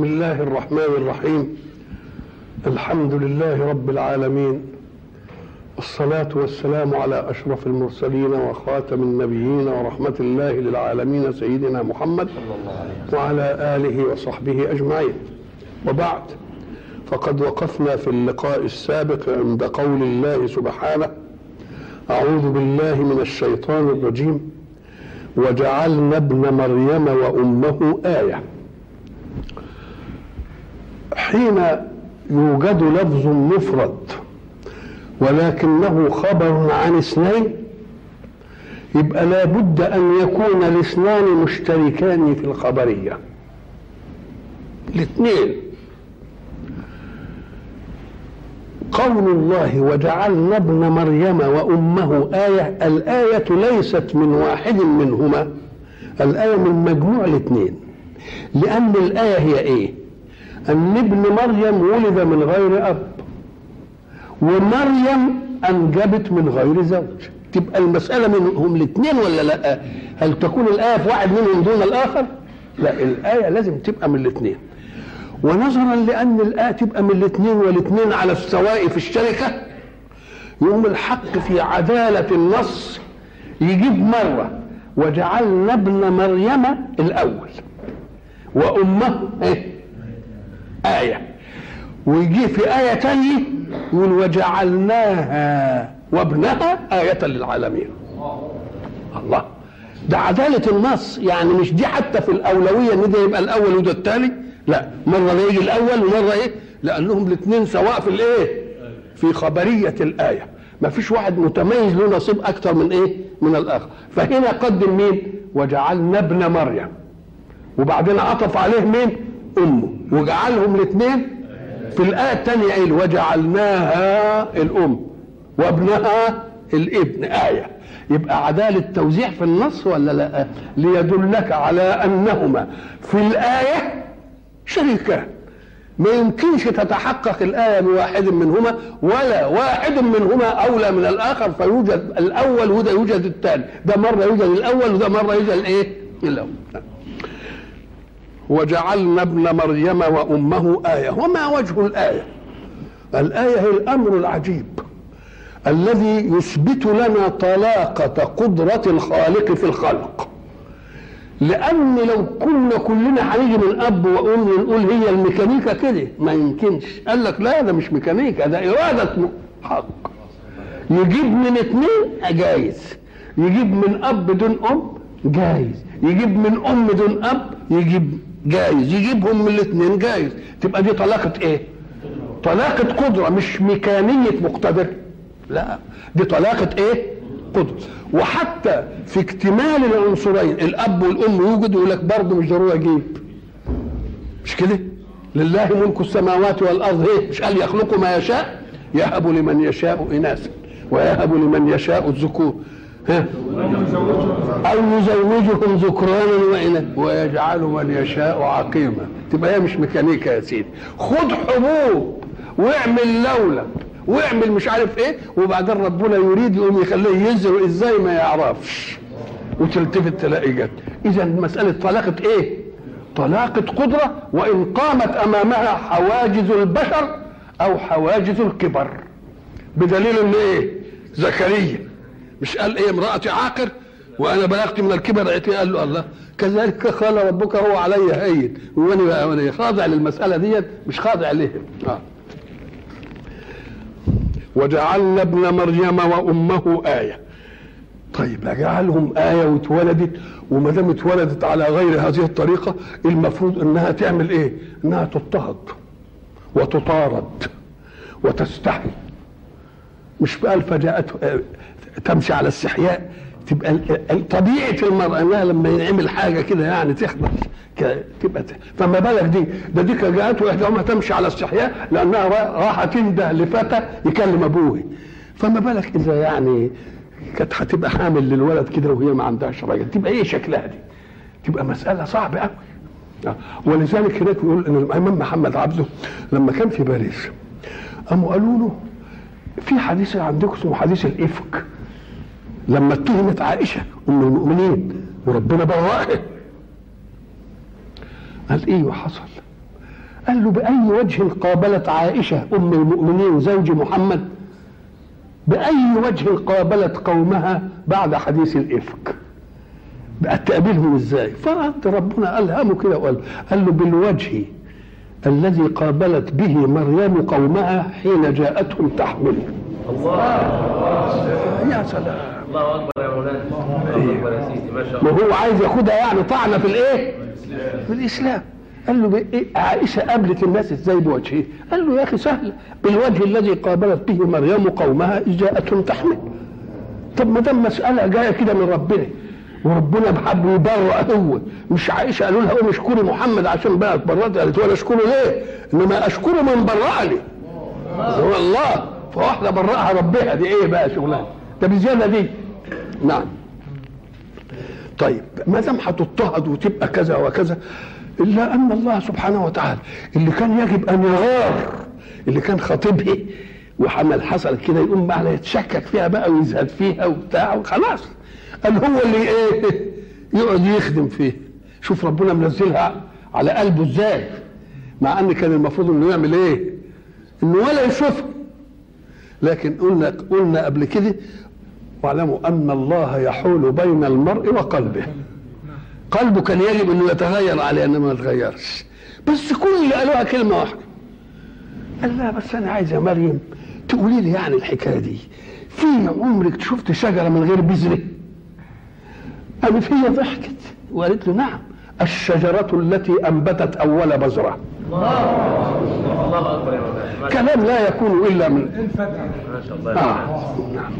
بسم الله الرحمن الرحيم. الحمد لله رب العالمين. الصلاة والسلام على أشرف المرسلين وخاتم النبيين ورحمة الله للعالمين سيدنا محمد وعلى آله وصحبه أجمعين. وبعد فقد وقفنا في اللقاء السابق عند قول الله سبحانه أعوذ بالله من الشيطان الرجيم. وجعلنا ابن مريم وأمه آية. حين يوجد لفظ مفرد ولكنه خبر عن اثنين يبقى لابد أن يكون الاثنان مشتركان في الخبرية. الاثنين. قول الله وجعلنا ابن مريم وأمه آية الآية ليست من واحد منهما الآية من مجموع الاثنين. لأن الآية هي إيه؟ أن ابن مريم ولد من غير أب ومريم أنجبت من غير زوج. تبقى المسألة منهم الاثنين ولا لأ؟ هل تكون الآية في واحد منهم دون الآخر؟ لا الآية لازم تبقى من الاثنين ونظرا لأن الآية تبقى من الاثنين والاثنين على السواء في الشركة يوم الحق في عدالة النص يجيب مره وجعلنا ابن مريم الأول. وأمه إيه؟ آية. ويجي في آية تانية يقول وجعلناها وابنها آية للعالمين. الله. ده عدالة النص. يعني مش دي حتى في الأولوية إن ده يبقى الأول وده الثاني لا. مرة يجي الأول ومرة إيه؟ لأنهم الاثنين سواء في الإيه؟ في خبرية الآية. ما فيش واحد متميز له نصيب أكثر من إيه؟ من الآخر. فهنا قدم مين؟ وجعلنا ابن مريم. وبعدين عطف عليه مين؟ أمه. وجعلهم الاثنين في الآية الثانية قال وجعلناها الأم وابنها الابن. آية. يبقى عدالة توزيع في النص ولا لا؟ ليدلك على أنهما. في الآية شريكان. ما يمكنش تتحقق الآية بواحد منهما ولا واحد منهما أولى من الآخر فيوجد الأول وده يوجد الثاني. ده مرة يوجد الأول وده مرة يوجد الإيه؟ الأول. وجعلنا ابن مريم وأمه آية. وما وجه الآية؟ الآية هي الأمر العجيب الذي يثبت لنا طلاقة قدرة الخالق في الخلق. لأن لو كنا كلنا هنيجي من أب وأم نقول هي الميكانيكا كده ما يمكنش. قال لك لا ده مش ميكانيكا ده إرادة حق. يجيب من اثنين جايز. يجيب من أب دون أم جايز. يجيب من أم دون أب يجيب جايز. يجيبهم من الاثنين جايز. تبقى دي طلاقة إيه؟ طلاقة قدرة مش ميكانيكية مقتدر. لا دي طلاقة إيه؟ قدرة. وحتى في اكتمال العنصرين الأب والأم يوجد يقول لك برضه مش ضروري أجيب. مش كده؟ لله ملك السماوات والأرض. إيه؟ مش قال يخلق ما يشاء؟ يهب لمن يشاء إناثا ويهب لمن يشاء الذكور. أو يزوجهم ذكرانا وإناثا ويجعل من يشاء عقيما. تبقى هي مش ميكانيكا يا سيدي. خد حبوب واعمل لولب. واعمل مش عارف إيه وبعدين ربنا يريد يقوم يخليه يزرع إزاي ما يعرفش. وتلتفت تلاقي جت. إذا مسألة طلاقة إيه؟ طلاقة قدرة وإن قامت أمامها حواجز البشر أو حواجز الكبر. بدليل إن إيه؟ زكريا. مش قال إيه امرأتي عاقر؟ وأنا بلغت من الكبر عتي قال له الله. كذلك قال ربك هو علي هين. وأنا وأنا خاضع للمسألة ديت مش خاضع ليه آه. وجعلنا ابن مريم وأمه آية. طيب أجعلهم آية واتولدت. وما دام اتولدت على غير هذه الطريقة المفروض إنها تعمل إيه؟ إنها تضطهد وتطارد وتستحي. مش قال فجاءته تمشي على استحياء تبقى طبيعة المرأة إنها لما يعمل حاجة كده يعني تخبط تبقى فما بالك دي؟ ده دي جاءته احداهما تمشي على استحياء لأنها راح تنده لفتى يكلم أبوه. فما بالك إذا يعني كانت هتبقى حامل للولد كده وهي ما عندهاش راجل؟ تبقى إيه شكلها دي؟ تبقى مسألة صعبة قوي ولذلك هناك يقول إن الإمام محمد عبده لما كان في باريس قاموا قالوا له في حديث عندكم اسمه حديث الإفك. لما اتهمت عائشة أم المؤمنين وربنا برأها قال إيه وحصل؟ قال له بأي وجه قابلت عائشة أم المؤمنين زوج محمد؟ بأي وجه قابلت قومها بعد حديث الإفك؟ بقت تقابلهم إزاي؟ فرد ربنا ألهمه كده وقال قال له بالوجه الذي قابلت به مريم قومها حين جاءتهم تحمل. الله. يا سلام. الله أكبر يا مولانا. الله أكبر يا سيدي. ما شاء ما الله. هو عايز ياخدها يعني طعنه في الإيه؟ في الإسلام. قال له بإيه؟ عائشة قابلت الناس إزاي بوجهه؟ قال له يا أخي سهله بالوجه الذي قابلت به مريم قومها اذ جاءتهم تحمل. طب ما دام مسألة جاية كده من ربنا وربنا بحب يبرأ هو مش عائشة قالوا لها قوم اشكري محمد عشان بقى اتبرأت قالت ولا أشكره ليه؟ إنما أشكره من برأني. هو الله. فواحدة برأها ربها. دي إيه بقى شغلانة؟ ده بزياده دي نعم. طيب ما دام هتضطهد وتبقى كذا وكذا؟ إلا أن الله سبحانه وتعالى اللي كان يجب أن يغار اللي كان خطيبها وحمل حصل كده يقوم بقى يتشكك فيها بقى ويزهد فيها وبتاع وخلاص. قال هو اللي إيه؟ يقعد يخدم فيه. شوف ربنا منزلها على قلبه إزاي. مع أن كان المفروض إنه يعمل إيه؟ إنه ولا يشوفها لكن قلنا قلنا قبل كده واعلموا أن الله يحول بين المرء وقلبه. قلبه كان يجب انه يتغير عليه أنما ما يتغيرش بس كل اللي قالوها كلمة واحدة. قال لا بس أنا عايز يا مريم تقولي لي يعني الحكاية دي. في عمرك شفت شجرة من غير بذرة؟ قامت هي ضحكت. وقالت له نعم الشجرة التي أنبتت أول بذرة. الله أكبر يا كلام لا يكون إلا من ما شاء الله. آه. نعم.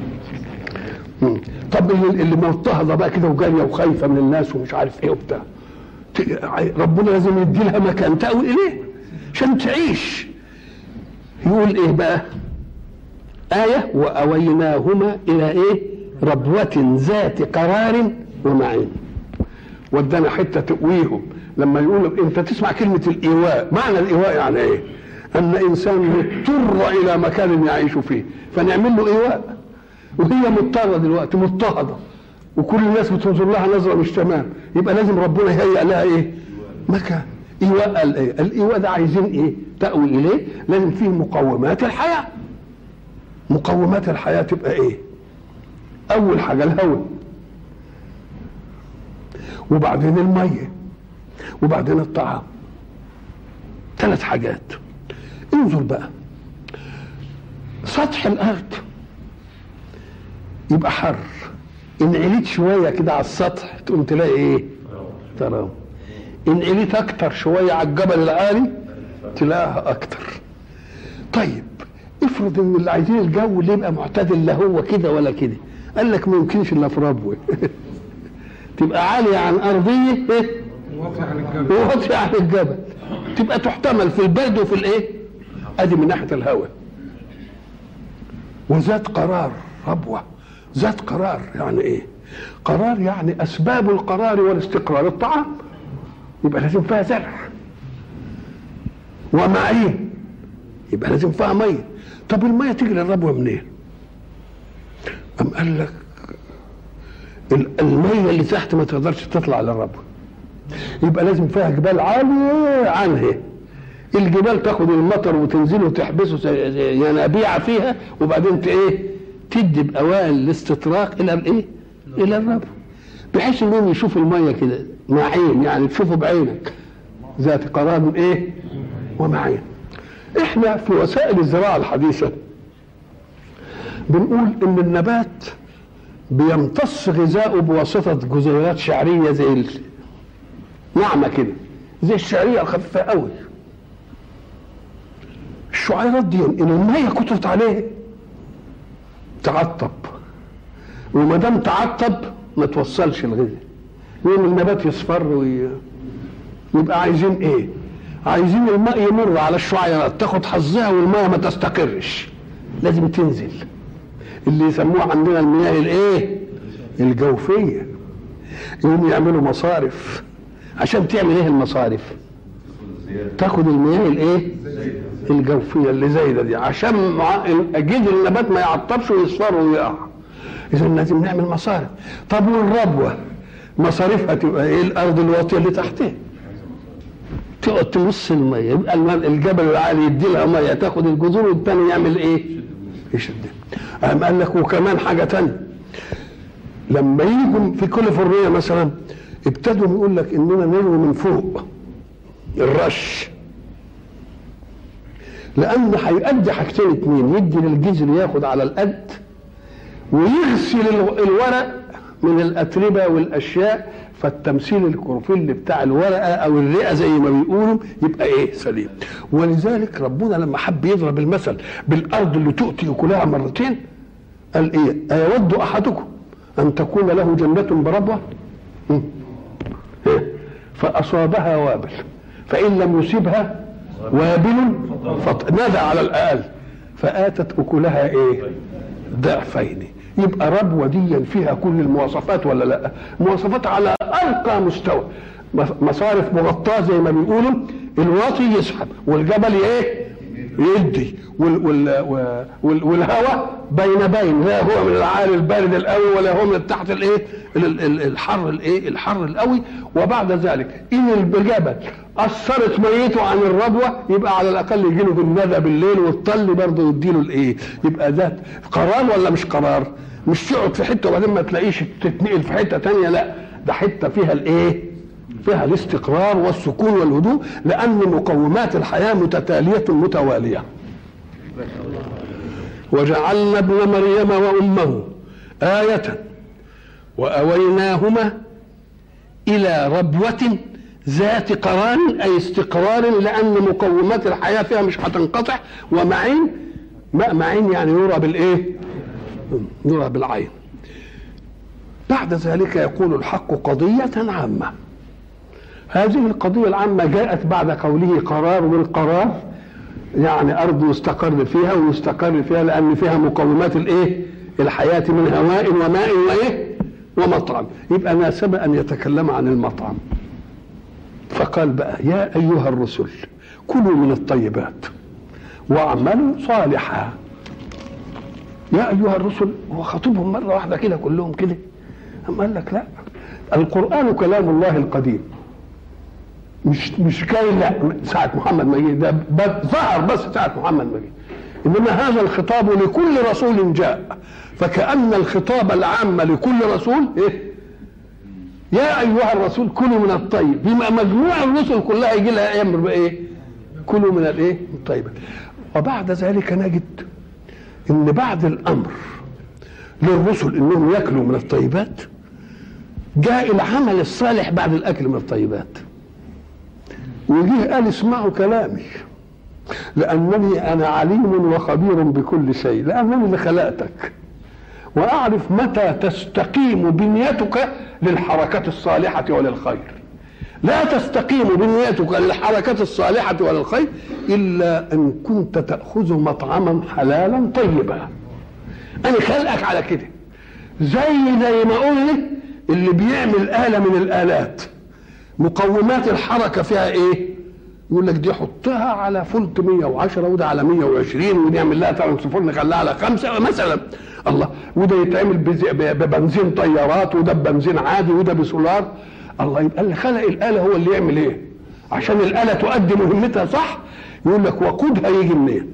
طب اللي مضطهده بقى كده وجاريه وخايفة من الناس ومش عارف إيه وبتاع. ربنا لازم يدي لها مكان. تأوي اليه عشان تعيش. يقول إيه بقى؟ آية وأويناهما إلى إيه؟ ربوة ذات قرار ومعين. ودانا حتة تقويهم. لما يقول أنت تسمع كلمة الإيواء معنى الإيواء يعني إيه؟ أن إنسان مضطر إلى مكان يعيش فيه. فنعمل له إيواء. وهي مضطرة دلوقتي مضطهدة. وكل الناس بتنظر لها نظرة مش تمام. يبقى لازم ربنا يهيئ لها إيه؟ مكان إيواء الإيه؟ الإيواء ده عايزين إيه؟ تأوي إليه. لازم فيه مقومات الحياة. مقومات الحياة تبقى إيه؟ أول حاجة الهواء. وبعدين المية. وبعدين الطعام. ثلاث حاجات. انظر بقى. سطح الأرض. يبقى حر. ان عليت شوية كده على السطح تقوم تلاقي إيه؟ ترى ان عليت أكتر شوية على الجبل العالي تلاقيها أكتر. طيب افرض إن اللي عايزين الجو اللي يبقى معتدل لا هو كده ولا كده؟ قال لك ما يمكنش إلا في ربوه تبقى عالية عن أرضية إيه؟ وواطيه عن الجبل. تبقى تحتمل في البرد وفي الإيه؟ أدي من ناحية الهواء. وذات قرار ربوة. ذات قرار يعني إيه؟ قرار يعني أسباب القرار والاستقرار. الطعام يبقى لازم فيها زرع. ومعين يبقى لازم فيها مية. طب المية تيجي للربوة منين؟ أم قال لك ال- المية اللي تحت ما تقدرش تطلع للربوة. يبقى لازم فيها جبال عالية عنها. الجبال تاخد المطر وتنزله وتحبسه ينابيع فيها وبعدين إيه؟ تدي بأوائل الاستطراق إلى الايه؟ إلى الربوه بحيث إنهم يشوفوا المية كده معين يعني تشوفه بعينك. ذات قرار إيه؟ ومعين إحنا في وسائل الزراعة الحديثة بنقول إن النبات بيمتص غذاؤه بواسطة جزيئات شعرية زي ناعمه كده زي الشعرية الخفيفة قوي الشعيرات دي ان الميه كترت عليه. تعطب. وما دام تعطب ما توصلش الغذاء يقوم النبات يصفر وي... يبقى عايزين إيه؟ عايزين الماء يمر على الشعيرات تاخد حظها والماء ما تستقرش. لازم تنزل. اللي يسموه عندنا المياه الإيه؟ الجوفية. يقوموا يعملوا مصارف. عشان تعمل إيه المصارف؟ تاخد المياه الإيه؟ الجوفية اللي زايدة دي عشان جذر النبات ما يعطبش ويصفر ويقع. إذا لازم نعمل مصارف طب والربوة؟ مصاريفها تبقى إيه؟ الأرض الواطية اللي تحتها. تقعد تمص المية يبقى الجبل العالي يدي لها مية تاخد الجذور والتاني يعمل إيه؟ يشدها قام قال لك وكمان حاجة تانية. لما يجوا في كاليفورنيا مثلا ابتدوا يقول لك إننا نروي من فوق. الرش. لأن هيؤدي حاجتين اتنين يدي للجذر ياخد على القد ويغسل ال- الورق من الأتربة والأشياء فالتمثيل الكروفيل بتاع الورقة أو الرئة زي ما بيقولوا يبقى إيه سليم ولذلك ربنا لما حب يضرب المثل بالأرض اللي تؤتي أكلها مرتين قال إيه أيود أحدكم أن تكون له جنة بربوة. إيه؟ فأصابها وابل فإن لم يصيبها وابل فط... نادى على الاقل فآتت أكلها إيه؟ ضعفين. يبقى ربوه دي فيها كل المواصفات ولا لأ؟ مواصفات على أرقى مستوى. مصارف مغطاة زي ما بيقولوا. الواطي يسحب. والجبل إيه؟ يدي وال وال وال والهواء بين بين. لا هو من العالي البارد القوي ولا هو من تحت الإيه؟ ال- ال- الحر الإيه؟ الحر القوي وبعد ذلك إن الجبل أثرت ميته عن الربوة يبقى على الأقل يجي له بالندى بالليل والطل برضه يديله الإيه؟ يبقى ده قرار ولا مش قرار؟ مش تقعد في حتة وبعدين ما تلاقيش تتنقل في حتة تانية لا ده حتة فيها الإيه؟ فيها الاستقرار والسكون والهدوء لأن مقومات الحياة متتالية متوالية. وجعلنا ابن مريم وأمه آية وأويناهما إلى ربوة ذات قرار أي استقرار لأن مقومات الحياة فيها مش هتنقطع. ومعين معين يعني يرى بالإيه؟ يرى بالعين. بعد ذلك يقول الحق قضية عامة. هذه القضية العامة جاءت بعد قوله قرار والقرار يعني أرض يستقر فيها ويستقر فيها لأن فيها مقومات الإيه؟ الحياة من هواء وماء وإيه؟ ومطعم يبقى ناسب أن يتكلم عن المطعم. فقال بقى يا أيها الرسل كلوا من الطيبات واعملوا صالحا. يا أيها الرسل هو خاطبهم مرة واحدة كده كلهم كده. أم قال لك لا. القرآن كلام الله القديم. مش مش لا. ساعة محمد ما ده ظهر بس ساعة محمد ما إنما هذا الخطاب لكل رسول جاء. فكأن الخطاب العام لكل رسول إيه؟ يا أيها الرسول كلوا من الطيب. بما مجموع الرسل كلها يجي لها أمر بإيه؟ كلوا من الإيه؟ من الطيبات وبعد ذلك نجد إن بعد الأمر للرسل إنهم يأكلوا من الطيبات جاء العمل الصالح بعد الأكل من الطيبات. وجه قال اسمعوا كلامي. لأنني أنا عليم وخبير بكل شيء. لأنني اللي خلقتك وأعرف متى تستقيم بنيتك للحركة الصالحة وللخير. لا تستقيم بنيتك للحركة الصالحة وللخير إلا إن كنت تأخذ مطعما حلالا طيبا. أنا خلقك على كده. زي زي ما قلنا اللي بيعمل آلة من الآلات. مقومات الحركة فيها إيه؟ يقول لك دي حطها على فولت 110 وده على 120 ودي يعمل لها transformer نخليها على خمسة مثلا. الله وده يتعمل ببنزين طيارات وده ببنزين عادي وده بسولار. الله يبقى اللي خلق الآلة هو اللي يعمل إيه؟ عشان الآلة تؤدي مهمتها صح يقول لك وقودها يجي منين؟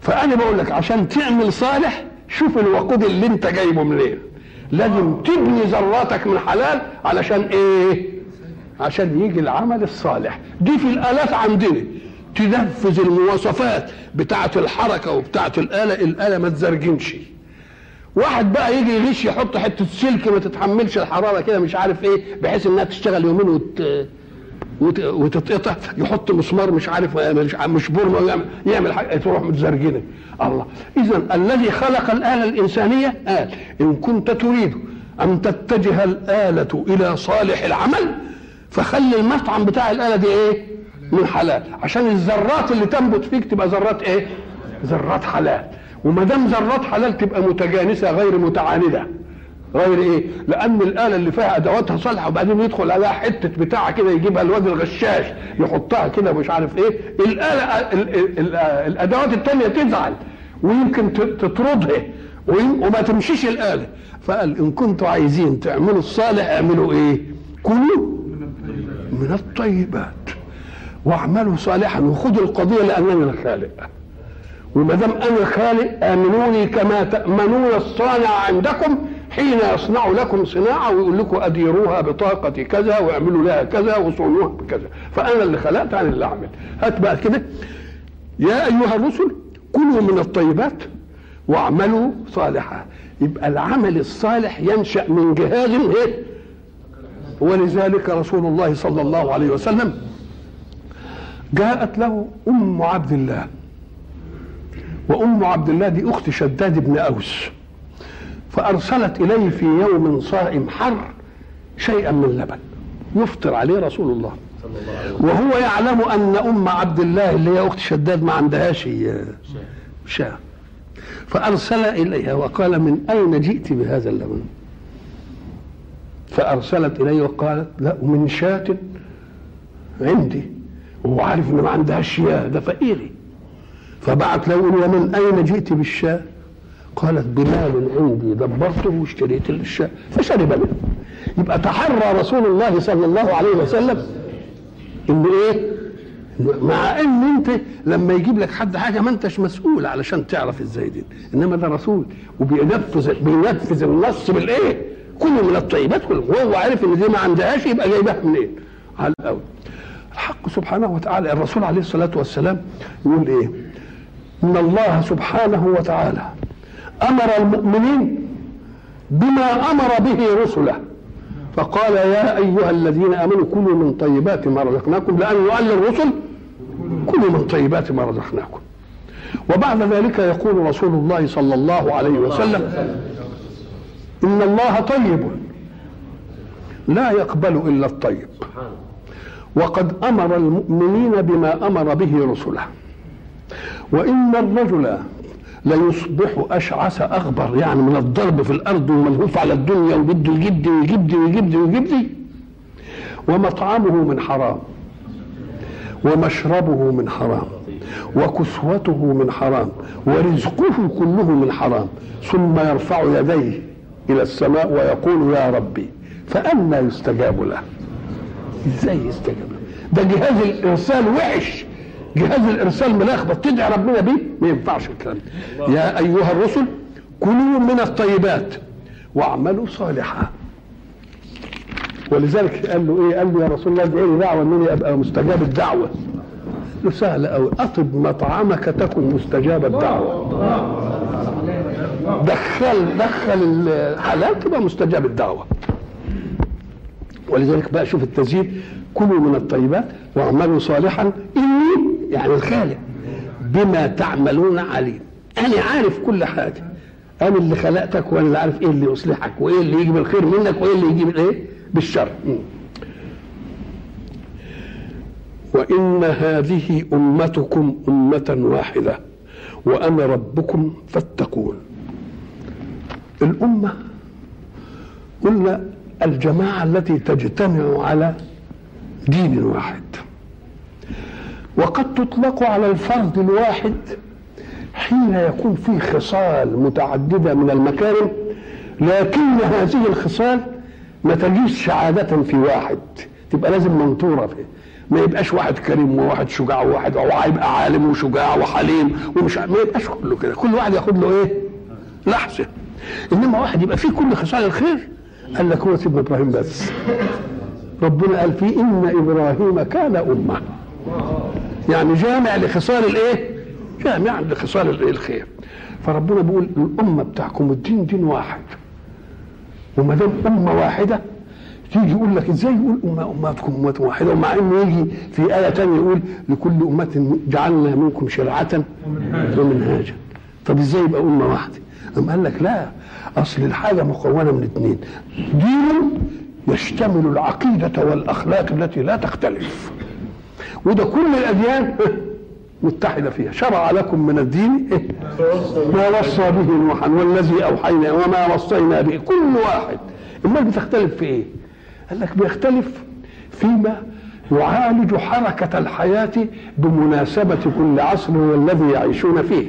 فأنا بقول لك عشان تعمل صالح شوف الوقود اللي انت جايبه منين. لازم تبني ذراتك من حلال علشان إيه؟ عشان يجي العمل الصالح. دي في الآلات عندنا. تنفذ المواصفات بتاعة الحركة وبتاعة الآلة. الآلة ما تزرجنش. واحد بقى يجي يغش يحط حتة سلك ما تتحملش الحرارة كده مش عارف إيه بحيث إنها تشتغل يومين وت... وت... وتتقطع. يحط مسمار مش عارف مش, بورمه ويعمل يعمل حاجة تروح متزرجنة. الله. اذا الذي خلق الآلة الإنسانية قال إن كنت تريد أن تتجه الآلة إلى صالح العمل فخلي المطعم بتاع الآلة دي إيه؟ من حلال عشان الذرات اللي تنبت فيك تبقى ذرات إيه؟ ذرات حلال وما دام ذرات حلال تبقى متجانسة غير متعاندة غير إيه؟ لأن الآلة اللي فيها أدواتها صالحة وبعدين يدخل عليها حتة بتاعه كده يجيبها الواد الغشاش يحطها كده مش عارف إيه الآلة ال- ال- ال- الأدوات التانية تزعل ويمكن تطردها وما تمشيش الآلة فقال إن كنتوا عايزين تعملوا الصالح اعملوا إيه؟ كلوا من الطيبات. واعملوا صالحا وخذوا القضية لانني الخالق وما دام أنا الخالق آمنوني كما تأمنون الصانع عندكم حين يصنع لكم صناعة ويقول لكم أديروها بطاقة كذا واعملوا لها كذا وصونوها بكذا. فأنا اللي خلقت أنا اللي أعمل. هات بقى كده. يا أيها الرسل كلوا من الطيبات واعملوا صالحا. يبقى العمل الصالح ينشأ من جهاز إيه؟ ولذلك رسول الله صلى الله عليه وسلم جاءت له أم عبد الله. وأم عبد الله دي أخت شداد بن أوس. فأرسلت إليه في يوم صائم حر شيئا من لبن. يفطر عليه رسول الله. وهو يعلم أن أم عبد الله اللي هي أخت شداد ما عندهاش شاة فأرسل إليها وقال من أين جئت بهذا اللبن؟ فأرسلت اليه وقالت لا من شاة عندي. وهو عارف ان ما عندهاش شياه ده فقيري فبعت له ومن أين جئت بالشاة؟ قالت بمال عندي دبرته واشتريت الشاة. فشرب منه يبقى تحرى رسول الله صلى الله عليه وسلم ان إيه؟ مع إن أنت لما يجيب لك حد حاجة ما أنتش مسؤول علشان تعرف إزاي دي إنما ده رسول وبينفذ بينفذ النص بالإيه؟ كله من الطيبات كله وهو عارف إن دي ما عندهاش يبقى جايبها منين؟ على الأول. الحق سبحانه وتعالى الرسول عليه الصلاة والسلام يقول إيه؟ إن الله سبحانه وتعالى أمر المؤمنين بما أمر به رسله. فقال يا أيها الذين آمنوا كلوا من طيبات ما رزقناكم لأنه قال للرسل كلوا من طيبات ما رزقناكم. وبعد ذلك يقول رسول الله صلى الله عليه وسلم إن الله طيب. لا يقبل إلا الطيب. وقد أمر المؤمنين بما أمر به رسله. وإن الرجل ليصبح أشعث أغبر يعني من الضرب في الأرض وملهوف على الدنيا وبده يجد دي ويجيب دي ومطعمه من حرام ومشربه من حرام وكسوته من حرام ورزقه كله من حرام ثم يرفع يديه. إلى السماء ويقول يا ربي فأنى يستجاب له إزاي يستجاب له ده جهاز الإرسال وحش جهاز الإرسال ملخبط تدعي ربنا بيه ما ينفعش الكلام. يا أيها الرسل كلوا من الطيبات واعملوا صالحا ولذلك قال له إيه؟ قال له يا رسول الله ادعي لي دعوة انني أبقى مستجاب الدعوة. له سهل قوي أطب مطعمك تكن مستجاب الدعوة. دخل دخل الحلال تبقى مستجاب الدعوة. ولذلك بقى شوف التزيين كلوا من الطيبات واعملوا صالحا. إني يعني الخالق بما تعملون عليم. أنا عارف كل حاجة. أنا اللي خلقتك وأنا اللي عارف إيه اللي يصلحك وإيه اللي يجيب الخير منك وإيه اللي يجيب الإيه؟ بالشر. وإن هذه أمتكم أمة واحدة وأنا ربكم فاتقون. الأمة قلنا الجماعة التي تجتمع على دين واحد. وقد تطلق على الفرد الواحد حين يكون فيه خصال متعددة من المكارم لكن هذه الخصال ما تجيش سعادة في واحد. تبقى لازم منطورة فيه ما يبقاش واحد كريم وواحد شجاع وواحد أو يبقى عالم وشجاع وحليم ومش ما يبقاش كله كده. كل واحد ياخد له إيه؟ لحظة. إنما واحد يبقى فيه كل خصال الخير قال لك هو سيدنا إبراهيم بس. ربنا قال فيه إن إبراهيم كان أمة. يعني جامع لخصال الإيه؟ جامع لخصال الخير. فربنا بيقول الأمة بتاعكم الدين دين واحد. وما دام أمة واحدة تيجي يقول لك إزاي يقول امه امتكم أمة واحدة؟ ومع إنه يجي في آية ثانية يقول لكل أمة جعلنا منكم شرعة ومنهاجا. طب إزاي يبقى امه واحدة؟ قام قال لك لا أصل الحاجة مكونة من اثنين دين يشتمل العقيدة والأخلاق التي لا تختلف. وده كل الأديان متحدة فيها. شرع لكم من الدين ما وصى به نوحا والذي أوحينا وما وصينا به كل واحد. إمال بتختلف في إيه؟ قال لك بيختلف فيما يعالج حركة الحياة بمناسبة كل عصر والذي يعيشون فيه.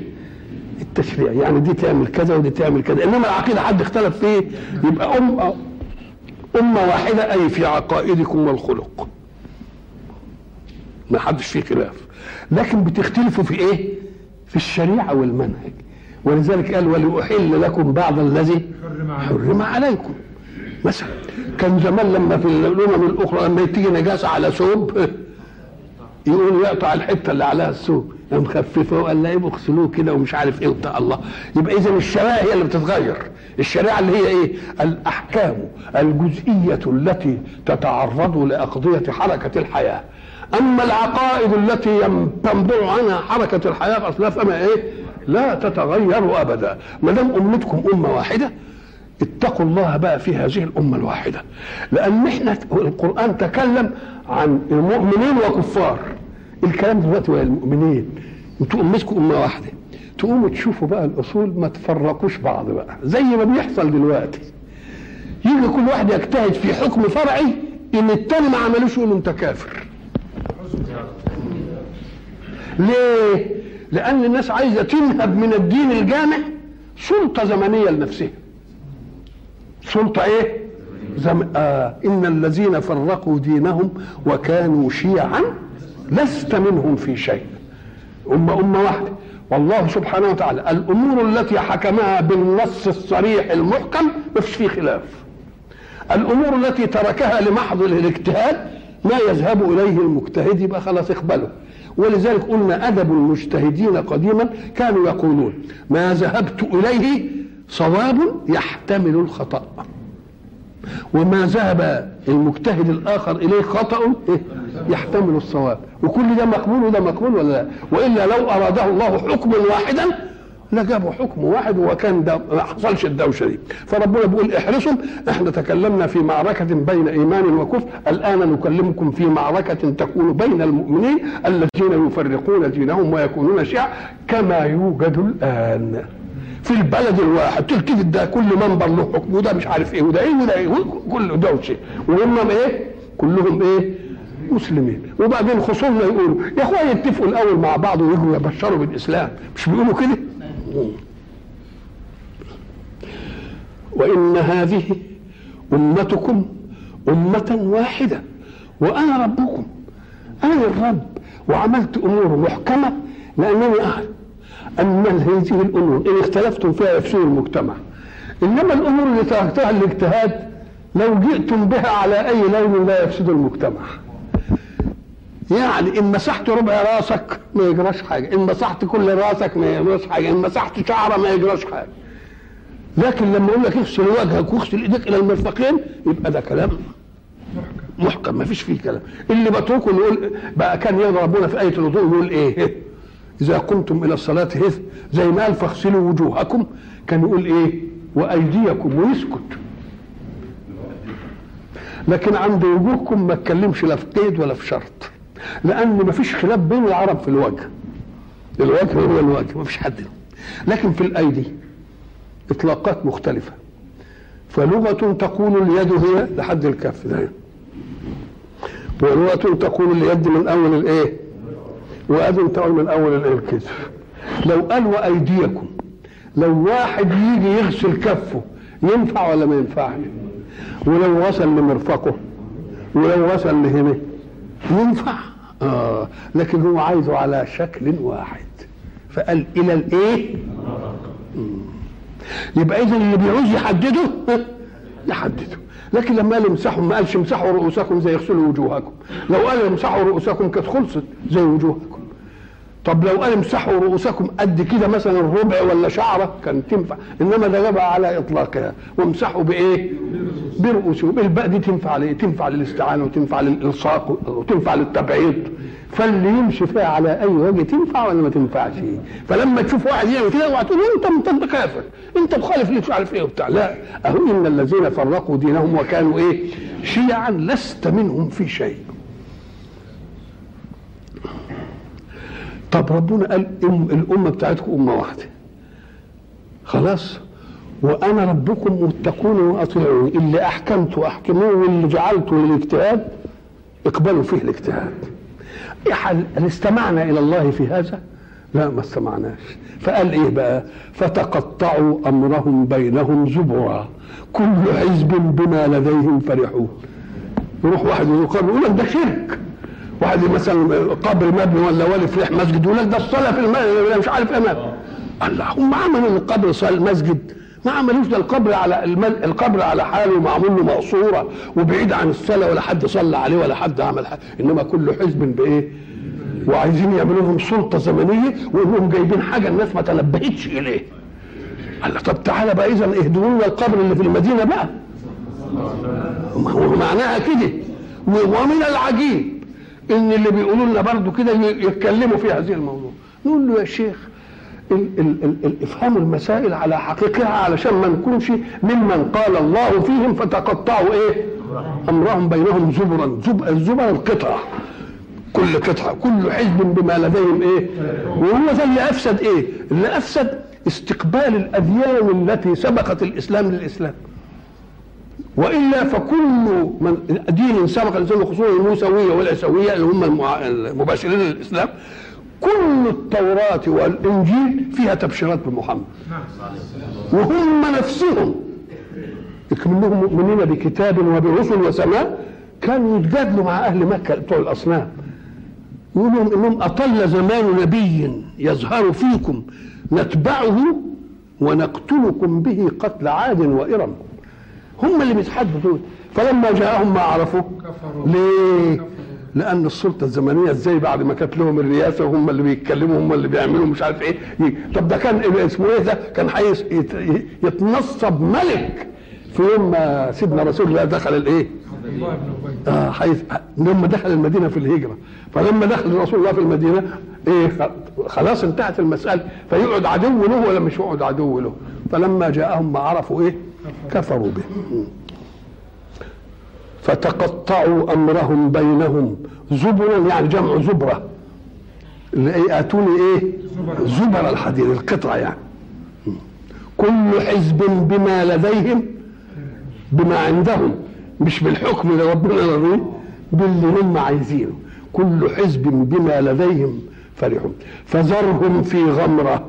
التشريع. يعني دي تعمل كذا ودي تعمل كذا. إنما العقيدة حد اختلف فيه يبقى أم أمة واحدة أي في عقائدكم والخلق. ما حدش فيه خلاف. لكن بتختلفوا في إيه؟ في الشريعة والمنهج. ولذلك قال ولأحل لكم بعض الذي حرم عليكم. مثلا كان زمان لما في الأمم الأخرى لما تيجي نجاسة على ثوب يقول يقطع الحتة اللي عليها الثوب مخففة وقال لا يبقوا اغسلوه كده ومش عارف إيه وبتاع الله. يبقى اذا الشرائع هي اللي بتتغير. الشريعة اللي هي إيه؟ الأحكام الجزئية التي تتعرض لأقضية حركة الحياة. أما العقائد التي تنبع عنها حركة الحياة أصلا فما إيه؟ لا تتغير أبدا. ما دام أمتكم أمة واحدة اتقوا الله بقى في هذه الأمة الواحدة. لأن إحنا القرآن تكلم عن المؤمنين وكفار. الكلام دلوقتي هو المؤمنين. أنتوا امتكم أمة واحدة. تقوموا تشوفوا بقى الأصول ما تفرقوش بعض بقى. زي ما بيحصل دلوقتي. يجي كل واحد يجتهد في حكم فرعي إن التاني ما عملوش يقول انت كافر ليه؟ لأن الناس عايزة تنهب من الدين الجامع سلطة زمنية لنفسها. سلطة إيه؟ زم... آه إن الذين فرقوا دينهم وكانوا شيعا لست منهم في شيء. أمة أمة واحدة. والله سبحانه وتعالى الأمور التي حكمها بالنص الصريح المحكم ما فيش فيه خلاف. الأمور التي تركها لمحض الاجتهاد ما يذهب إليه المجتهد يبقى خلاص اقبله ولذلك قلنا أدب المجتهدين قديما كانوا يقولون ما ذهبت إليه صواب يحتمل الخطأ. وما ذهب المجتهد الآخر إليه خطأ إيه؟ يحتمل الصواب. وكل ده مقبول وده مقبول ولا لا؟ وإلا لو أراده الله حكما واحدا لجابوا حكم واحد وكان ده ما حصلش الدوشة دي. فربنا بيقول احرصوا إحنا تكلمنا في معركة بين إيمان وكفر. الآن نكلمكم في معركة تكون بين المؤمنين الذين يفرقون دينهم ويكونون شيعا كما يوجد الآن. في البلد الواحد تلتفت ده كل منبر له حكم وده مش عارف إيه وده إيه وده إيه كل دوشه وهم إيه؟ كلهم إيه؟ مسلمين. وبعدين خصومنا يقولوا يا اخويا يتفقوا الأول مع بعض ويجوا يبشروا بالإسلام. مش بيقولوا كده؟ وإن هذه أمتكم أمة واحدة وأنا ربكم أنا الرب وعملت أمور محكمة لأنني اعلم أن هذه الأمور إن اختلفتم فيها يفسد المجتمع. إنما الأمور اللي تركتها الاجتهاد لو جئتم بها على أي لون لا يفسد المجتمع. يعني إن مسحت ربع راسك ما يجراش حاجة. إن مسحت كل راسك ما يجراش حاجة. إن مسحت شعره ما يجراش حاجة. لكن لما أقول لك اغسل وجهك واغسل ايديك إلى المرفقين يبقى ده كلام محكم. ما فيش فيه كلام. اللي بتركه نقول بقى كان يقرا ربنا في إيه الوضوء يقول إيه؟ إذا قمتم إلى الصلاة هذ زي ما قال فاغسلوا وجوهكم كان يقول إيه؟ وأيديكم ويسكت. لكن عند وجوهكم ما اتكلمش لا في قيد ولا في شرط. لأن ما فيش خلاف بين العرب في الوجه الوجه هو الوجه ما فيش حد. لكن في الأيدي إطلاقات مختلفة. فلغة تقول اليد هي لحد الكف ده. ولغة تقول اليد من أول الإيه؟ وأذن تقول من أول الكتف لو قال وأيديكم لو واحد يجي يغسل كفه ينفع ولا ما ينفعش؟ ولو غسل لمرفقه ولو غسل لهنا ينفع. آه لكن هو عايزه على شكل واحد. فقال إلى الإيه؟ يبقى إذا اللي بيعوز يحدده يحدده. لكن لما قال امسحوا ما قالش امسحوا رؤوسكم زي يغسلوا وجوهكم. لو قال امسحوا رؤوسكم كانت خلصت زي وجوهكم. طب لو قال امسحوا رؤوسكم قد كده مثلا الربع ولا شعرة كان تنفع. إنما ده جابها على إطلاقها. وامسحوا بإيه؟ برؤوسهم الباء دي تنفع لإيه؟ تنفع للاستعانة وتنفع للإلصاق وتنفع للتبعيض. فاللي يمشي فيها على أي وجه تنفع ولا ما تنفعش؟ فلما تشوف واحد يعمل كده اوعى تقول انت انت كافر. انت مخالف ليه مش عارف إيه وبتاع. لا. أهو إن الذين فرقوا دينهم وكانوا إيه؟ شيعا لست منهم في شيء. طب ربنا قال الأمة بتاعتكم أمة واحدة. خلاص. وأنا ربكم واتقوني واطيعوني اللي احكمت واحكموه واللي جعلته للاجتهاد اقبلوا فيه الاجتهاد. هل استمعنا إلى الله في هذا؟ لا ما استمعناش. فقال إيه بقى؟ فتقطعوا أمرهم بينهم زبرا. كل حزب بما لديهم فرحون يروح واحد يقول يقول لك ده شرك. واحد مثلا قبر مبني ولا ولي فلح مسجد يقول لك ده الصلاة في المسجد مش عارف إيه الله هم عملوا القبر صلاة المسجد ما عملوش ده القبر على الم- القبر على حاله ومعمول له مقصورة وبعيد عن الصلاة ولا حد صلى عليه ولا حد عمل حاجة إنما كل حزب بإيه؟ وعايزين يعملوا لهم سلطة زمنية وانهم جايبين حاجة الناس ما تنبهتش إليه. قال طب تعالى بقى اذا اهدوا لنا القبر اللي في المدينة بقى. ما هو معناها كده ومن العجيب إن اللي بيقولوا لنا برضه كده يتكلموا في هذه الموضوع. نقول له يا شيخ ال افهموا المسائل على حقيقتها علشان ما نكونش ممن قال الله فيهم فتقطعوا إيه؟ أمرهم بينهم زبرا. زب الزبر القطع. كل قطعه كل حزب بما لديهم إيه؟ وهو ده اللي أفسد إيه؟ اللي أفسد استقبال الأديان التي سبقت الإسلام للإسلام. وإلا فكل من دين سبق الانسان خصوصا الموسوية والعيسوية اللي هم المباشرين للإسلام كل التوراة والإنجيل فيها تبشيرات بمحمد وهم نفسهم منهم مؤمنين بكتاب وبرسل وسماء كانوا يتجادلوا مع أهل مكة بتوع الأصنام. يقولوا إنهم أطل زمان نبي يظهر فيكم نتبعه ونقتلكم به قتل عاد وإرم. هم اللي بيتحدوا دول فلما جاءهم ما عرفوا. ليه؟ لأن السلطة الزمنية إزاي بعد ما كانت لهم الرئاسة وهم اللي بيتكلموا هم اللي بيعملوا مش عارف إيه. طب ده كان إيه اسمه إيه ده؟ كان حيث يتنصب ملك في يوم ما سيدنا رسول الله دخل الإيه؟ آه حيث لما دخل المدينة في الهجرة. فلما دخل رسول الله في المدينة إيه خلاص انتهت المسألة. فيقعد عدو له ولا مش يقعد عدو له؟ فلما جاءهم ما عرفوا إيه؟ كفروا به. فتقطعوا أمرهم بينهم. زبرا يعني جمع زبرة. اللي اتوني إيه؟ زبر الحديد القطعه يعني. كل حزب بما لديهم بما عندهم. مش بالحكم اللي ربنا يرضيه باللي هم عايزينه. كل حزب بما لديهم فرحون. فذرهم في غمرة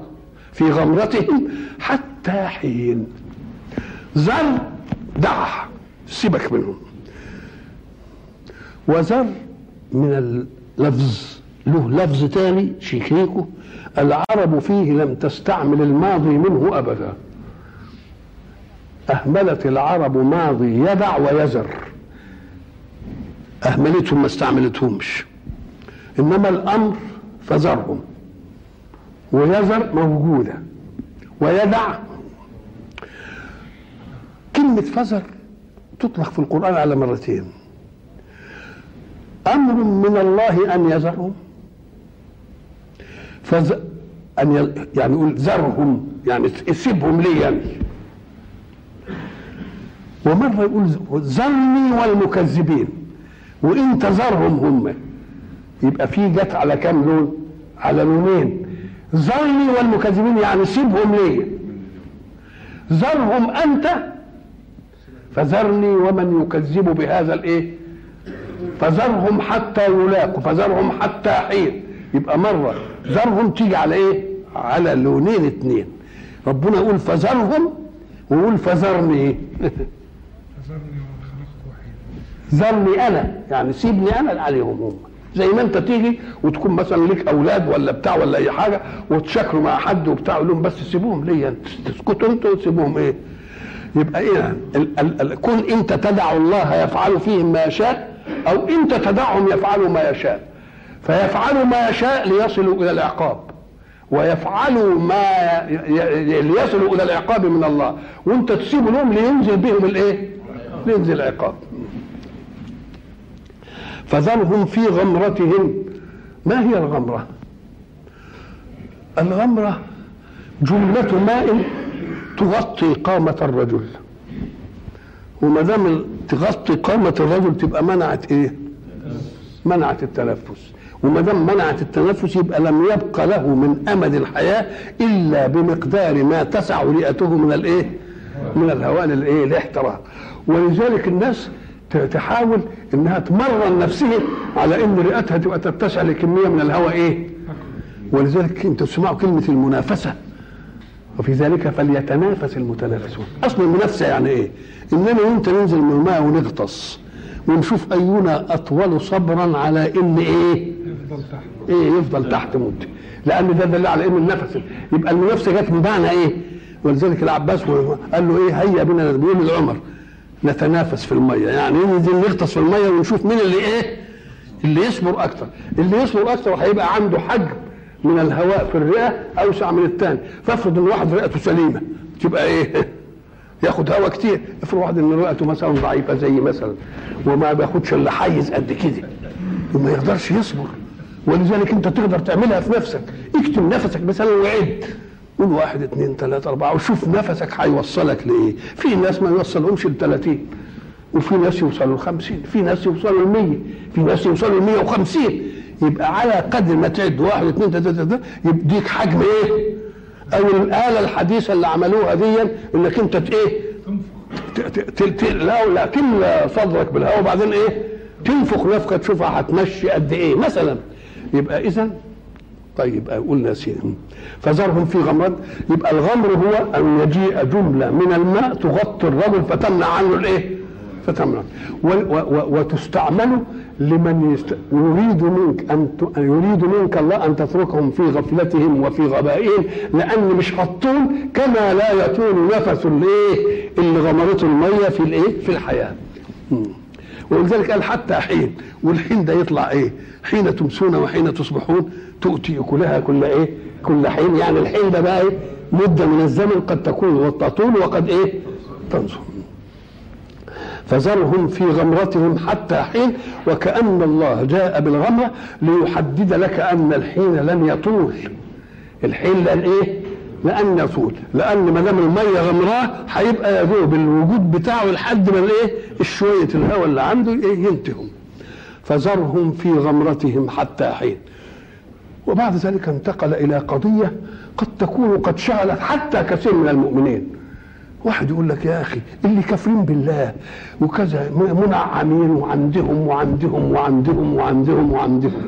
في غمرتهم حتى حين ذر دع. سيبك منهم. وذر من اللفظ. له لفظ تاني شيكيكو العرب فيه لم تستعمل الماضي منه أبدا. أهملت العرب ماضي يدع ويذر أهملتهم ما استعملتهمش. إنما الأمر فذرهم ويذر موجودة. ويدع كلمة فذر تطلق في القرآن على مرتين. أمر من الله أن يذرهم فز... أن ي... يعني يقول ذرهم يعني سيبهم لي يعني. ومرة يقول ذرني والمكذبين وإن تذرهم هم. يبقى في جت على كام لون؟ على لونين. ذرني والمكذبين يعني سيبهم لي. ذرهم أنت فذرني ومن يكذب بهذا الإيه؟ فذرهم حتى يلاقوا فذرهم حتى حين. يبقى مرة ذرهم تيجي على إيه؟ على لونين اتنين. ربنا يقول فذرهم ويقول فذرني وحيدا ذرني أنا. يعني سيبني أنا عليهم هم. زي ما أنت تيجي وتكون مثلا لك أولاد ولا بتاع ولا أي حاجة وتشكروا مع حد وبتاع لهم بس سيبوهم ليا. تسكتوا أنتوا وتسيبوهم إيه؟ يبقى إيه؟ كن أنت تدع الله يفعل فيهم ما يشاء أو أنت تدعهم يفعلوا ما يشاء. فيفعلوا ما يشاء ليصلوا إلى العقاب. ويفعلوا ما ليصلوا إلى العقاب من الله. وأنت تسيب لهم لينزل بهم الإيه؟ لينزل العقاب. فذرهم في غمرتهم. ما هي الغمرة؟ الغمرة جملة ماء تغطي قامة الرجل وما دام تغطي قامة الرجل تبقى منعت إيه منعت التنفس وما دام منعت التنفس يبقى لم يبق له من أمد الحياة إلا بمقدار ما تسع رئته من الإيه؟ من الهواء للايه؟ الاحتراق ولذلك الناس تحاول إنها تمرن نفسها على إن رئتها تبقى تتسع لكمية من الهواء إيه؟ ولذلك أنتوا تسمعوا كلمة المنافسة وفي ذلك فليتنافس المتنافسون. أصل المنافسة يعني إيه؟ إننا وإنت ننزل من الماء ونغطس ونشوف أينا أطول صبرا على إن إيه؟ يفضل تحت. إيه يفضل تحت مده لأن ده دليل على ان النفس يبقى المنافسة جت بمعنى إيه؟ ولذلك العباس قال له إيه؟ هيا بنا بيوم العمر نتنافس في المية. يعني ننزل نغطس في المية ونشوف مين اللي إيه؟ اللي يصبر أكتر. اللي يصبر أكتر هيبقى عنده حجم. من الهواء في الرئة أوسع من الثاني. فافرض إن واحد رئته سليمة تبقى إيه؟ ياخد هواء كتير. افرض واحد إن رئته مثلا ضعيفة زي مثلا وما بياخدش إلا حيز قد كده وما يقدرش يصبر. ولذلك أنت تقدر تعملها في نفسك. اكتم نفسك مثلا وعد. قول واحد اثنين ثلاثة أربعة وشوف نفسك هيوصلك لإيه. في ناس ما يوصلهمش ل 30 وفي ناس يوصلوا ل 50 في ناس يوصلوا ل 100 في ناس يوصلوا ل 150 يبقى على قدر ما تعد واحد اثنين ثلاثة يديك حجم إيه؟ أو الآلة الحديثة اللي عملوها دي إنك أنت إيه؟ لا لا تملى صدرك بالهواء وبعدين إيه؟ تنفخ نفخه تشوفها هتمشي قد إيه مثلا يبقى إذا طيب قلنا سيدي فذرهم في غمرات يبقى الغمر هو أن يجيء جملة من الماء تغطي الرجل فتمنع عنه الإيه؟ فتمنع وتستعمل لمن يست... يريد منك أن ت... يريد منك الله أن تتركهم في غفلتهم وفي غبائهم لأن مش هتطول كما لا يطول نفس الايه اللي غمرته المية في الإيه؟ في الحياة. ولذلك قال حتى حين والحين ده يطلع إيه؟ حين تمسون وحين تصبحون تؤتي أكلها كل إيه؟ كل حين. يعني الحين ده بقى إيه؟ مدة من الزمن قد تكون تطول وقد إيه؟ تنصر فذرهم في غمرتهم حتى حين وكأن الله جاء بالغمرة ليحدد لك أن الحين لن يطول. الحين لن إيه؟ لأن يطول. لأن ما دام المية غمراه هيبقى يا دوب الوجود بتاعه لحد ما الايه الشويه الهواء اللي عنده إيه؟ ينتهوا. فذرهم في غمرتهم حتى حين. وبعد ذلك انتقل إلى قضية قد تكون قد شغلت حتى كثير من المؤمنين. واحد يقول لك يا أخي اللي كافرين بالله وكذا منعمين وعندهم وعندهم وعندهم وعندهم وعندهم.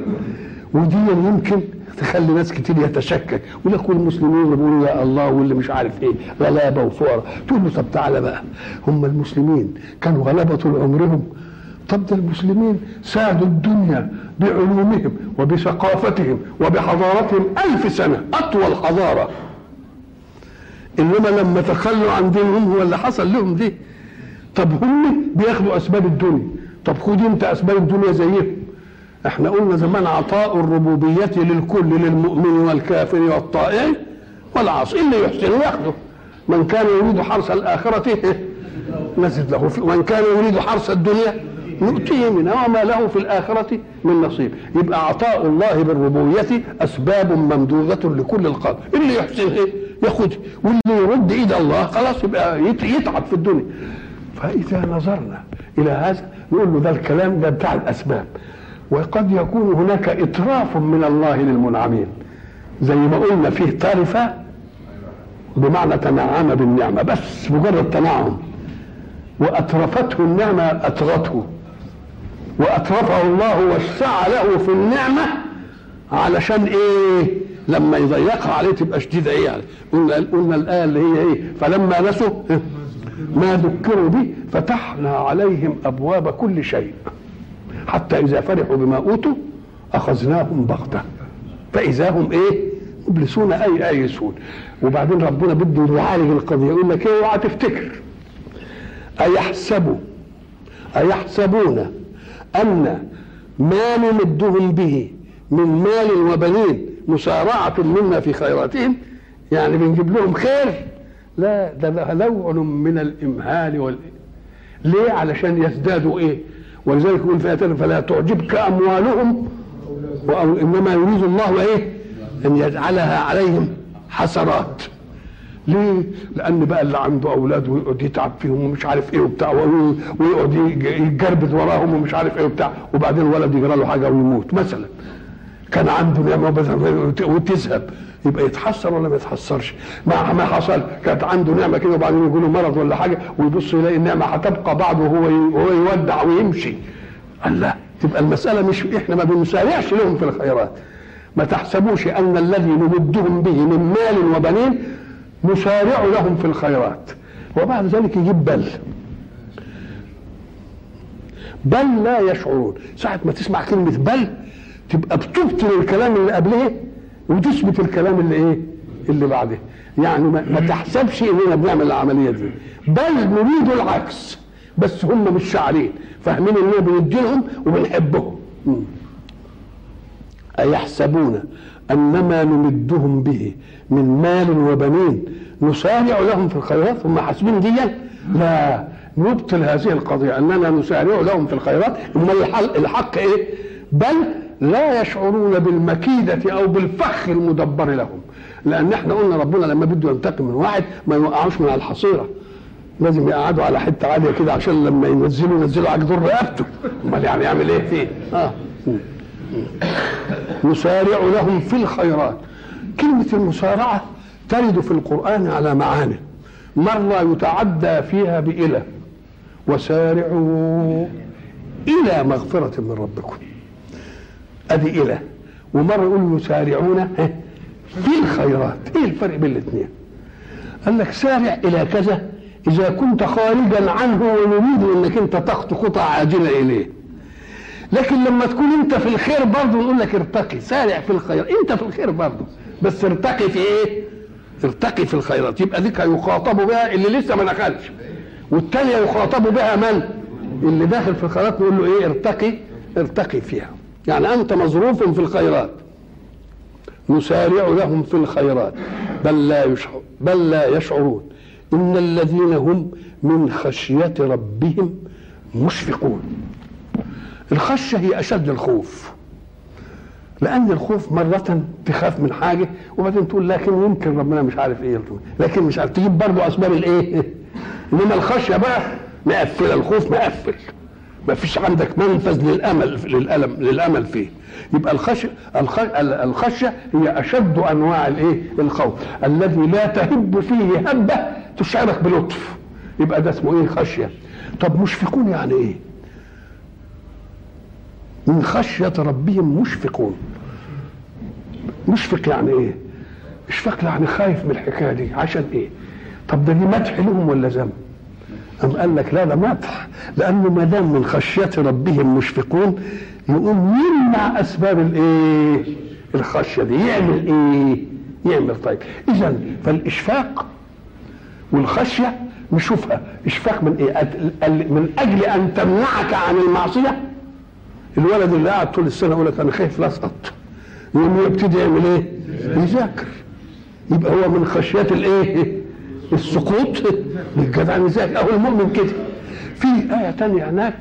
ودي يمكن تخلي ناس كتير يتشكك يقول لك والمسلمين يا الله واللي مش عارف إيه غلابة وفقراء. تقول له طب تعالى بقى. هم المسلمين كانوا غلابه طول عمرهم. طب ده المسلمين ساعدوا الدنيا بعلومهم وبثقافتهم وبحضارتهم ألف سنة أطول حضارة. إنما لما تخلوا عن دينهم هو اللي حصل لهم دي. طب هم بياخدوا أسباب الدنيا. طب خد أنت أسباب الدنيا زيهم. إحنا قلنا زمان عطاء الربوبية للكل للمؤمن والكافر والطائع والعاصي. اللي يحسن ياخده من كان يريد حرث الآخرة نزد له ومن كان يريد حرث الدنيا نؤتيه منها. وما له في الآخرة من نصيب. يبقى عطاء الله بالربوبية أسباب ممدودة لكل الخلق اللي يحسن. إيه ياخد واللي يرد إيد الله خلاص يبقى يت- يتعب في الدنيا. فإذا نظرنا إلى هذا نقول له ده الكلام ده بتاع الأسباب. وقد يكون هناك إتراف من الله للمنعمين. زي ما قلنا فيه طرفة بمعنى تنعم بالنعمة بس مجرد تنعم. وأترفته النعمة أطغته وأترفه الله وسع له في النعمة علشان إيه؟ لما يضيقها عليه تبقى شديدة إيه يعني؟ قلنا قلنا الآية اللي هي إيه؟ فلما نسوا ما ذكروا به فتحنا عليهم أبواب كل شيء. حتى إذا فرحوا بما أوتوا أخذناهم بغتة. فإذا هم إيه؟ مبلسون أي آيسون. وبعدين ربنا بده يعالج القضية. يقول لك إيه؟ اوعى تفتكر. أيحسبوا؟ أيحسبون أن ما نمدهم به من مال وبنين مسارعة منا في خيراتهم يعني بنجيب لهم خير. لا ده نوع من الإمهال وال ليه؟ علشان يزدادوا إيه؟ ولذلك يقول في فلا تعجبك أموالهم وأو إنما يريد الله إيه؟ أن يجعلها عليهم حسرات. ليه؟ لأن بقى اللي عنده أولاد ويقعد يتعب فيهم ومش عارف إيه وبتاع وي- ويقعد يتجربد وراهم ومش عارف إيه وبتاع وبعدين الولد يجرى له حاجة ويموت مثلا. كان عنده وبس- وتذهب. يبقى يتحسر ولا ما يتحسرش؟ ما ما حصل. كانت عنده نعمة كده وبعدين يجي له مرض ولا حاجة ويبص يلاقي النعمة هتبقى بعده وهو يودع ويمشي. قال لا تبقى المسألة مش إحنا ما بنسارعش لهم في الخيرات. ما تحسبوش أن الذي نمدهم به من مال وبنين نسارع لهم في الخيرات. وبعد ذلك يجيب بل. بل لا يشعرون. ساعة ما تسمع كلمة بل تبقى بتبطل الكلام اللي قبله وتثبت الكلام اللي إيه؟ اللي بعده يعني ما, تحسبش إننا بنعمل العملية دي. بل نريد العكس. بس هم مش شاعرين. فاهمين اننا بنديلهم وبنحبهم. أيحسبون أنما نمدهم به من مال وبنين. نسارع لهم في الخيرات. هم حاسبين دي لا نبطل هذه القضية. أننا نسارع لهم في الخيرات. أما الحق, الحق إيه؟ بل لا يشعرون بالمكيدة أو بالفخ المدبر لهم. لأن إحنا قلنا ربنا لما بده ينتقم من واحد ما يوقعوش من على الحصيرة. لازم يقعدوا على حتة عالية كده عشان لما ينزلوا ينزلوا على جدور رقبته. أمال يعني يعمل إيه؟ فيه آه. نسارع لهم في الخيرات. كلمة المسارعة ترد في القرآن على معاني. مرة يتعدى فيها بإلى وسارعوا إلى مغفرة من ربكم. أدي إلى. ومرة يقول يسارعون في الخيرات؟ إيه الفرق بين الاثنين؟ قال لك سارع إلى كذا إذا كنت خارجا عنه ونريد أنك أنت تخطو خطى عاجلة إليه. لكن لما تكون أنت في الخير برضه نقول لك ارتقي. سارع في الخير. أنت في الخير برضه. بس ارتقي في إيه؟ ارتقي في الخيرات. يبقى ديك يخاطبوا بها اللي لسه ما دخلش. والتانية يخاطبوا بها من؟ اللي داخل في الخيرات نقول له إيه؟ ارتقي ارتقي فيها. يعني أنت مظروف في الخيرات نسارع لهم في الخيرات بل لا يشعر بل لا يشعرون. إن الذين هم من خشية ربهم مشفقون. الخشية هي أشد الخوف. لأن الخوف مرة تخاف من حاجة وبعدين تقول لكن يمكن ربنا مش عارف إيه لكن مش عارف. تجيب برضه أسباب الإيه؟ إنما الخشية بقى مقفلة الخوف مقفل. ما فيش عندك منفذ للأمل للألم للأمل فيه. يبقى الخشية الخشية هي أشد أنواع الإيه؟ الخوف. الذي لا تهب فيه هبة تشعرك بلطف. يبقى ده اسمه إيه؟ خشية. طب مشفقون يعني إيه؟ من خشية ربهم مشفقون. مشفق يعني إيه؟ اشفق يعني خايف من الحكاية دي. عشان إيه؟ طب ده دي مدح لهم ولا ذم أم قال لك لا ده مدح. لأنه ما دام من خشية ربهم مشفقون يقوم يمنع أسباب الإيه؟ الخشية دي يعمل إيه؟ يعمل طيب إذا فالإشفاق والخشية نشوفها إشفاق من إيه؟ من أجل أن تمنعك عن المعصية الولد اللي قاعد طول السنة يقول لك أنا خايف لا أسقط يقوم يبتدي يعمل إيه؟ يذاكر يبقى هو من خشيات الايه؟ السقوط الجدع يذاكر أهو المؤمن كده في آية تانية هناك.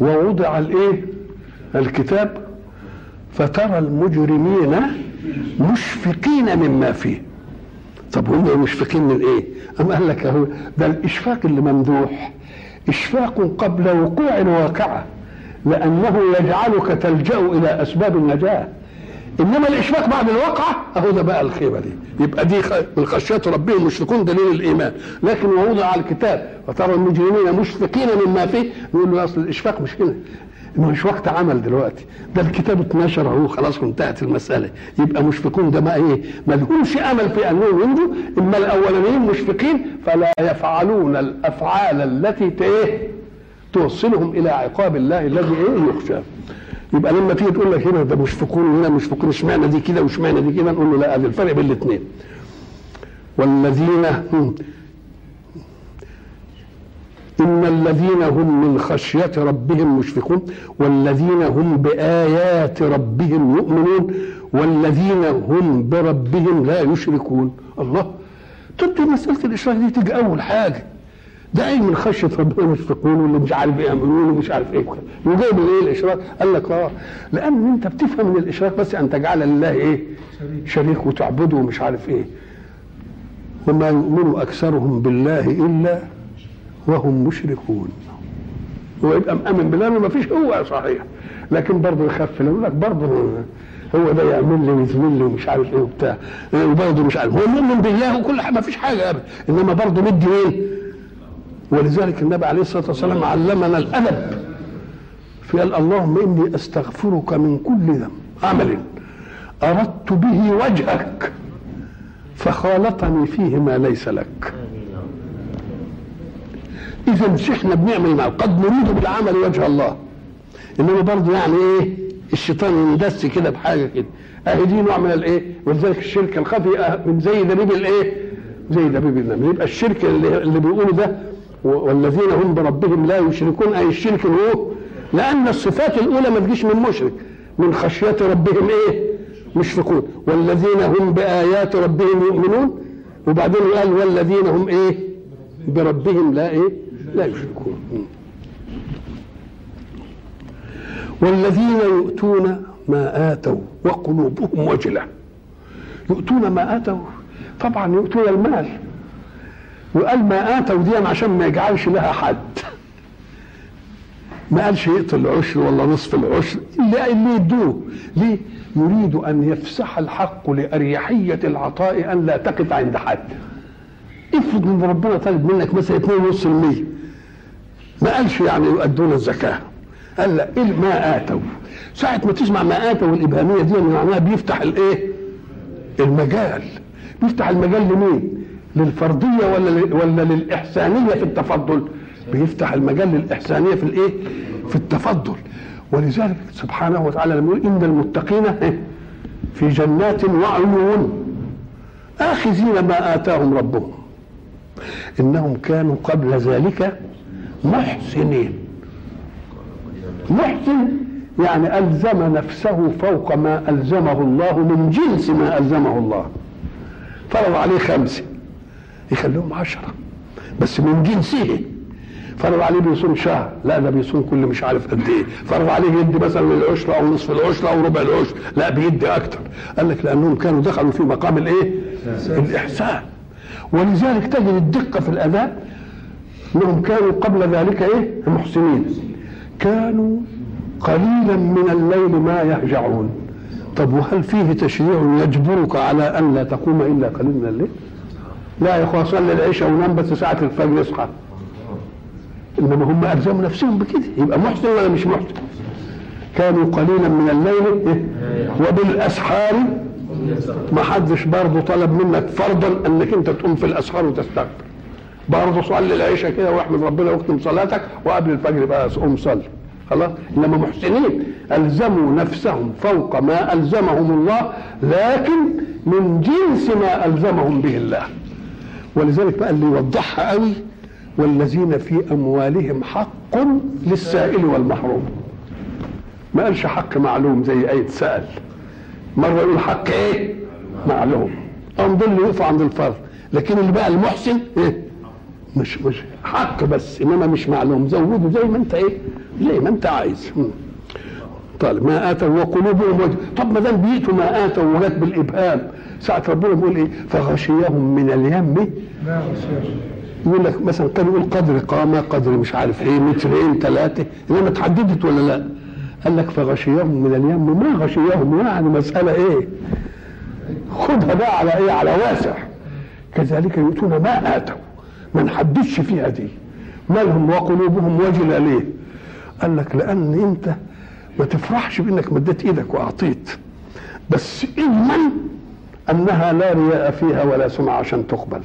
ووضع الإيه؟ الكتاب. فترى المجرمين مشفقين مما فيه. طب هم مشفقين من إيه؟ أم قال لك أهو ده الإشفاق اللي ممدوح. إشفاق قبل وقوع الواقعة لأنه يجعلك تلجأ إلى أسباب النجاة. إنما الاشفاق بعد الواقعة اهو ده بقى الخيبة دي. يبقى دي من خشيه ربهم مشفقون دليل الإيمان. لكن ووضع الكتاب وترى المجرمين مشفقين مما فيه نقول له أصل الاشفاق مش كده مش وقت عمل دلوقتي. ده الكتاب اتنشر أهو خلاص وانتهت المسألة. يبقى مشفقون ده ما إيه ما لهمش أمل في أنهم ينجوا. اما الأولانيين مشفقين فلا يفعلون الأفعال التي إيه توصلهم إلى عقاب الله الذي إيه يخشى. يبقى لما تيجي تقول لك هنا ده مشفقون هنا مشفقون اشمعنى دي كده واشمعنى دي كده؟ نقول له لا هذا الفرق بين الاثنين. والذين إن الذين هم من خشية ربهم مشفقون والذين هم بآيات ربهم يؤمنون والذين هم بربهم لا يشركون. الله تبدي مسألة الإشراك دي تيجي أول حاجة. إيه من خشية ربنا مشفقون واللي مش عارف إيه ومش عارف إيه وجايب إيه الإشراك؟ قال لك آه. لأن أنت بتفهم من الإشراك بس أن تجعل لله إيه؟ شريك وتعبده ومش عارف إيه. وما يؤمن أكثرهم بالله إلا وهم مشركون. هو يبقى مأمن بالله ما فيش هو صحيح. لكن برضه يخاف يقول لك برضه هو ده يعمل لي ويزمل لي ومش عارف إيه وبتاع. وبرضه مش عارف. هو مؤمن بالله وكل حاجة ما فيش حاجة ابدا. إنما برضه مدي مين؟ ولذلك النبي عليه الصلاة والسلام علمنا الأدب. في قال اللهم إني أستغفرك من كل ذنب. عمل. أردت به وجهك فخالطني فيه ما ليس لك. اذا إحنا بنعمل معه قد نريد بالعمل وجه الله. إنما برضه يعني إيه الشيطان يندس كده بحاجة كده. أهي دي نوع من الإيه ولذلك الشرك الخفي أه- من زي دبيب الإيه زي دبيب النمل يبقى الشرك اللي, اللي بيقولوا ده والذين هم بربهم لا يشركون أي الشرك هو لأن الصفات الأولى ما تجيش من مشرك من خشية ربهم إيه؟ مشركون والذين هم بآيات ربهم يؤمنون وبعدين قال والذين هم إيه؟ بربهم لا إيه؟ لا يشركون. والذين يؤتون ما آتوا وقلوبهم وجلة. يؤتون ما آتوا طبعا يؤتون المال. وقال ما آتوا دي عشان ما يجعلش لها حد. ما قالش يقتل العشر ولا نصف العشر. اللي اللي يدوه. ليه؟ يريد أن يفسح الحق لأريحية العطاء أن لا تقف عند حد. افرض ان ربنا طالب منك مثلا 2.5% ما قالش يعني يؤدون الزكاة. قال لا إيه ما آتوا؟ ساعة ما تسمع ما آتوا الإبهامية دي معناها بيفتح الإيه؟ المجال. بيفتح المجال لمين؟ للفرديه ولا ولا للإحسانية في التفضل؟ بيفتح المجال للإحسانية في الإيه؟ في التفضل. ولذلك سبحانه وتعالى لما يقول إن المتقين في جنات وعيون آخذين ما آتاهم ربهم. إنهم كانوا قبل ذلك محسنين. محسن يعني ألزم نفسه فوق ما ألزمه الله من جنس ما ألزمه الله. فرض عليه خمسة. يخليهم عشرة. بس من جنسه. فرض عليه بيصوم شهر. لا ده بيصوم كل مش عارف قد إيه. فرض عليه يدي مثلا العشر أو نصف العشر أو ربع العشر. لا بيدي أكتر. قال لك لأنهم كانوا دخلوا في مقام الإيه؟ الإحسان. ولذلك تجد الدقة في الاداء إنهم كانوا قبل ذلك إيه؟ محسنين كانوا قليلا من الليل ما يهجعون. طب وهل فيه تشريع يجبرك على أن لا تقوم إلا قليل من الليل؟ لا يا اخويا صلي العشاء ونام بس ساعة الفجر يصحى إنما هم ألزموا نفسهم بكده يبقى محسن ولا مش محسن؟ كانوا قليلا من الليل إيه؟ وبالأسحار ما حدش برضه طلب منك فرضا إنك أنت تقوم في الأسحار وتستغفر برضه صلي العشاء كده واحمد ربنا واختم صلاتك وقبل الفجر بقى قوم صلي. خلاص؟ إنما محسنين ألزموا نفسهم فوق ما ألزمهم الله لكن من جنس ما ألزمهم به الله. ولذلك بقى اللي يوضحها قوي والذين في أموالهم حق للسائل والمحروم. ما قالش حق معلوم زي إيه سأل. مرة يقول حق إيه؟ معلوم. اللي يقفوا عند الفرض لكن اللي بقى المحسن إيه؟ مش مش حق بس إنما مش معلوم. زوده زي ما أنت إيه؟ زي ما أنت عايز. طيب ما آتوا وقلوبهم وجه. طب ما دام بيئتوا ما آتوا وجت بالإبهام ساعه ربنا بيقول إيه؟ فغشيهم من اليم. أصير يقول لك مثلا كان يقول قدر قامه قدر مش عارف إيه مترين ثلاثة انما اتحددت ولا لا؟ قال لك فغشيهم من اليم. ما غشيهم؟ يعني مسألة إيه؟ خدها بقى على إيه؟ على واسع. كذلك يؤتون ما آتوا. ما نحددش فيها دي مالهم وقلوبهم وجله ليه؟ قال لك لأن أنت ما تفرحش بإنك مديت إيدك وأعطيت. بس علما أنها لا رياء فيها ولا سمعه عشان تقبل.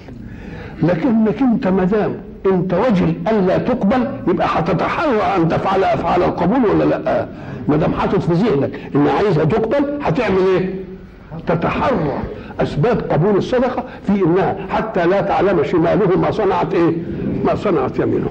لكنك أنت ما دام أنت وجل ألا تقبل يبقى هتتحرى أن تفعل أفعال القبول ولا لأ؟ ما دام حاطط في ذهنك ان عايزها تقبل هتعمل إيه؟ تتحرى. أسباب قبول الصدقة في إنها حتى لا تعلم شماله ما صنعت إيه؟ ما صنعت يمينه.